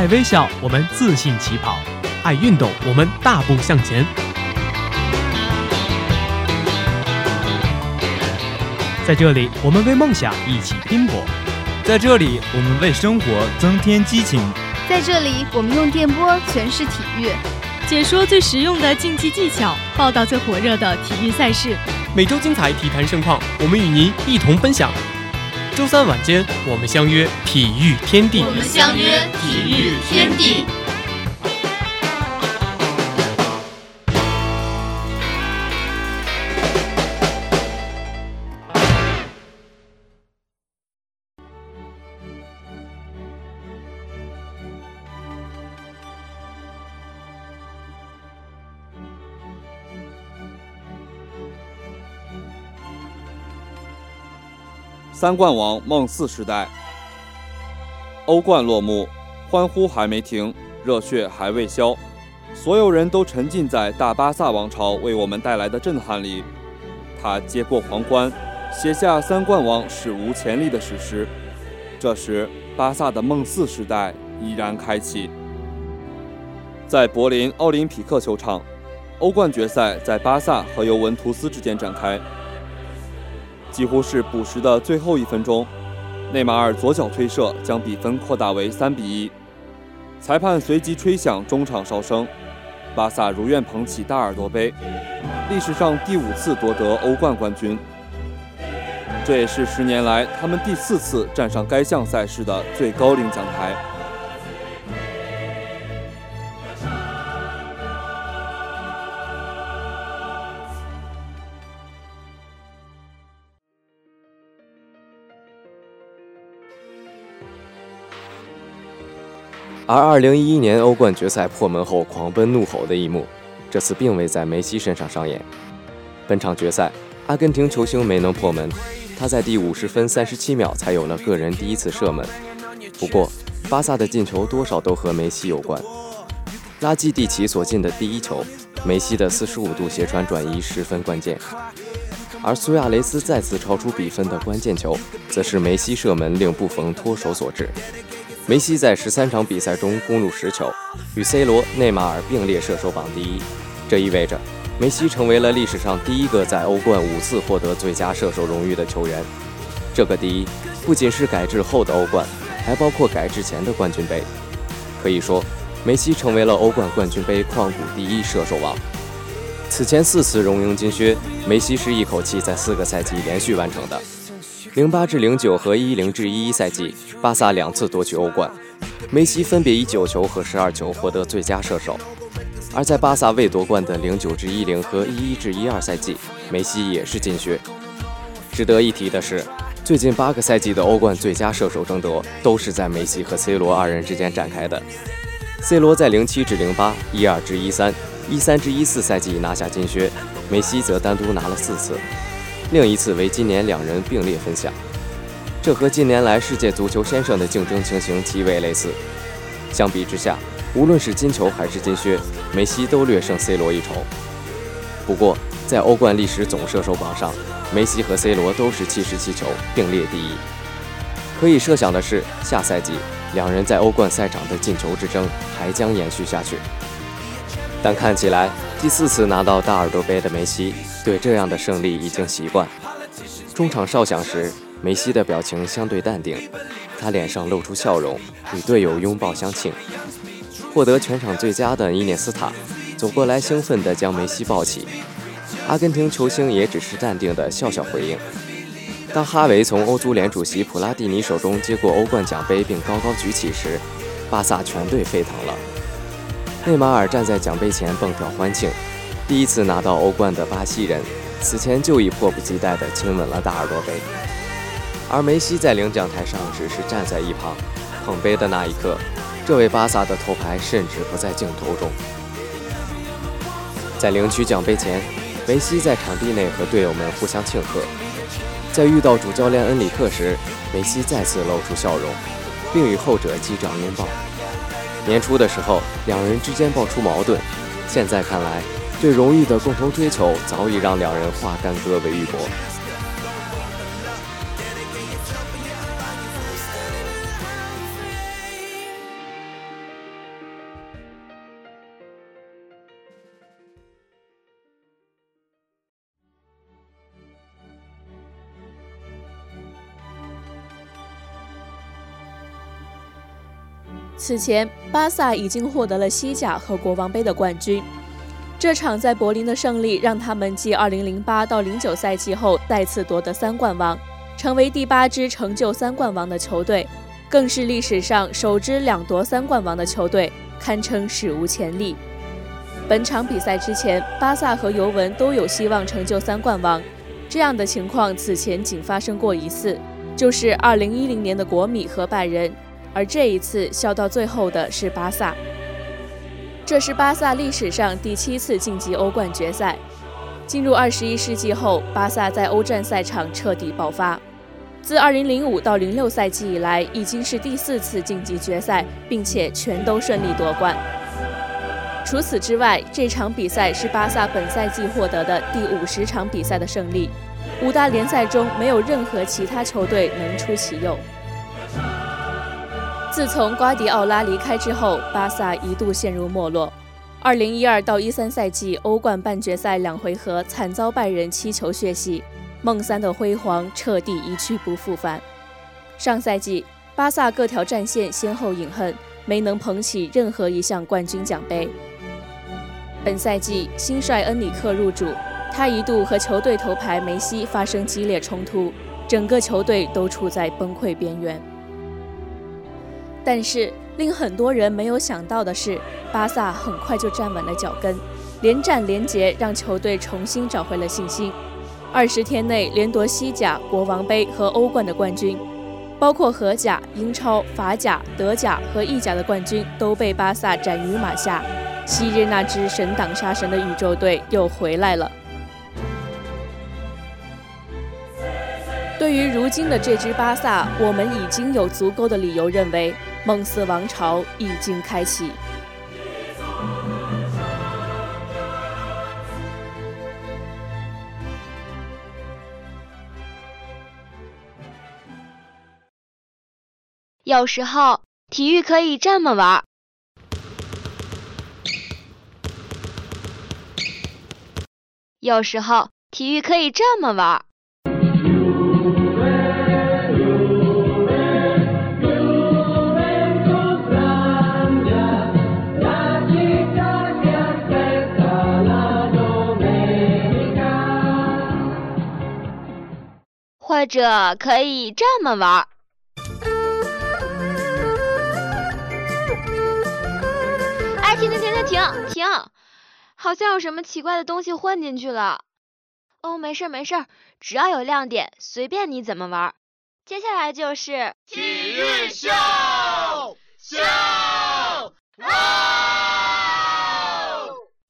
爱微笑，我们自信起跑；爱运动，我们大步向前。在这里，我们为梦想一起拼搏；在这里，我们为生活增添激情；在这里，我们用电波诠释体育，解说最实用的竞技技巧，报道最火热的体育赛事。每周精彩体坛盛况，我们与您一同分享。周三晚间，我们相约体育天地。我们相约体育天地。三冠王梦四时代，欧冠落幕，欢呼还没停，热血还未消，所有人都沉浸在大巴萨王朝为我们带来的震撼里。他接过皇冠，写下三冠王史无前例的史诗。这时，巴萨的梦四时代已然开启。在柏林奥林匹克球场，欧冠决赛在巴萨和尤文图斯之间展开。几乎是补时的最后一分钟，内马尔左脚推射将比分扩大为三比一。裁判随即吹响中场哨声，巴萨如愿捧起大耳朵杯，历史上第五次夺得欧冠冠军。这也是十年来他们第四次站上该项赛事的最高领奖台。而2011年欧冠决赛破门后狂奔怒吼的一幕，这次并未在梅西身上上演。本场决赛，阿根廷球星没能破门，他在第五十分三十七秒才有了个人第一次射门。不过，巴萨的进球多少都和梅西有关。拉基蒂奇所进的第一球，梅西的四十五度斜传转移十分关键；而苏亚雷斯再次超出比分的关键球，则是梅西射门令布冯脱手所致。梅西在十三场比赛中攻入十球，与 C 罗、内马尔并列射手榜第一。这意味着梅西成为了历史上第一个在欧冠五次获得最佳射手荣誉的球员。这个第一不仅是改制后的欧冠，还包括改制前的冠军杯。可以说，梅西成为了欧冠冠军杯旷古第一射手王。此前四次荣膺金靴，梅西是一口气在四个赛季连续完成的。零八至零九和一零至一一赛季，巴萨两次夺取欧冠，梅西分别以九球和十二球获得最佳射手。而在巴萨未夺冠的零九至一零和一一至一二赛季，梅西也是金靴。值得一提的是，最近八个赛季的欧冠最佳射手争夺都是在梅西和 C 罗二人之间展开的。C 罗在零七至零八、一二至一三、一三至一四赛季拿下金靴，梅西则单独拿了四次。另一次为今年两人并列分享，这和近年来世界足球先生的竞争情形极为类似。相比之下，无论是金球还是金靴，梅西都略胜 C 罗一筹。不过，在欧冠历史总射手榜上，梅西和 C 罗都是七十七球，并列第一。可以设想的是，下赛季两人在欧冠赛场的进球之争还将延续下去。但看起来，第四次拿到大耳朵杯的梅西对这样的胜利已经习惯。中场哨响时，梅西的表情相对淡定，他脸上露出笑容，与队友拥抱相庆。获得全场最佳的伊涅斯塔走过来，兴奋地将梅西抱起。阿根廷球星也只是淡定地笑笑回应。当哈维从欧足联主席普拉蒂尼手中接过欧冠奖杯并高高举起时，巴萨全队沸腾了。内马尔站在奖杯前蹦跳欢庆，第一次拿到欧冠的巴西人，此前就已迫不及待地亲吻了大耳朵杯。而梅西在领奖台上只是站在一旁，捧杯的那一刻，这位巴萨的头牌甚至不在镜头中。在领取奖杯前，梅西在场地内和队友们互相庆贺。在遇到主教练恩里克时，梅西再次露出笑容，并与后者击掌拥抱。年初的时候，两人之间爆出矛盾，现在看来，对荣誉的共同追求早已让两人化干戈为玉帛。此前，巴萨已经获得了西甲和国王杯的冠军。这场在柏林的胜利，让他们继2008到09赛季后再次夺得三冠王，成为第八支成就三冠王的球队，更是历史上首支两夺三冠王的球队，堪称史无前例。本场比赛之前，巴萨和尤文都有希望成就三冠王，这样的情况此前仅发生过一次，就是2010年的国米和拜仁。而这一次笑到最后的是巴萨，这是巴萨历史上第七次晋级欧冠决赛。进入二十一世纪后，巴萨在欧战赛场彻底爆发。自二零零五到零六赛季以来，已经是第四次晋级决赛，并且全都顺利夺冠。除此之外，这场比赛是巴萨本赛季获得的第五十场比赛的胜利。五大联赛中没有任何其他球队能出其右。自从瓜迪奥拉离开之后，巴萨一度陷入没落。2012到13赛季欧冠半决赛两回合惨遭拜仁七球血洗，梦三的辉煌彻底一去不复返。上赛季，巴萨各条战线先后饮恨，没能捧起任何一项冠军奖杯。本赛季新帅恩里克入主，他一度和球队头牌梅西发生激烈冲突，整个球队都处在崩溃边缘。但是令很多人没有想到的是，巴萨很快就站稳了脚跟，连战连捷，让球队重新找回了信心。二十天内连夺西甲、国王杯和欧冠的冠军，包括荷甲、英超、法甲、德甲和意甲的冠军都被巴萨斩于马下。昔日那支神挡杀神的宇宙队又回来了。对于如今的这支巴萨，我们已经有足够的理由认为。梦四王朝已经开启。有时候体育可以这么玩儿，有时候体育可以这么玩儿。或者可以这么玩。哎，停停停停停停！好像有什么奇怪的东西混进去了。哦，没事没事，只要有亮点，随便你怎么玩。接下来就是体育秀秀啊！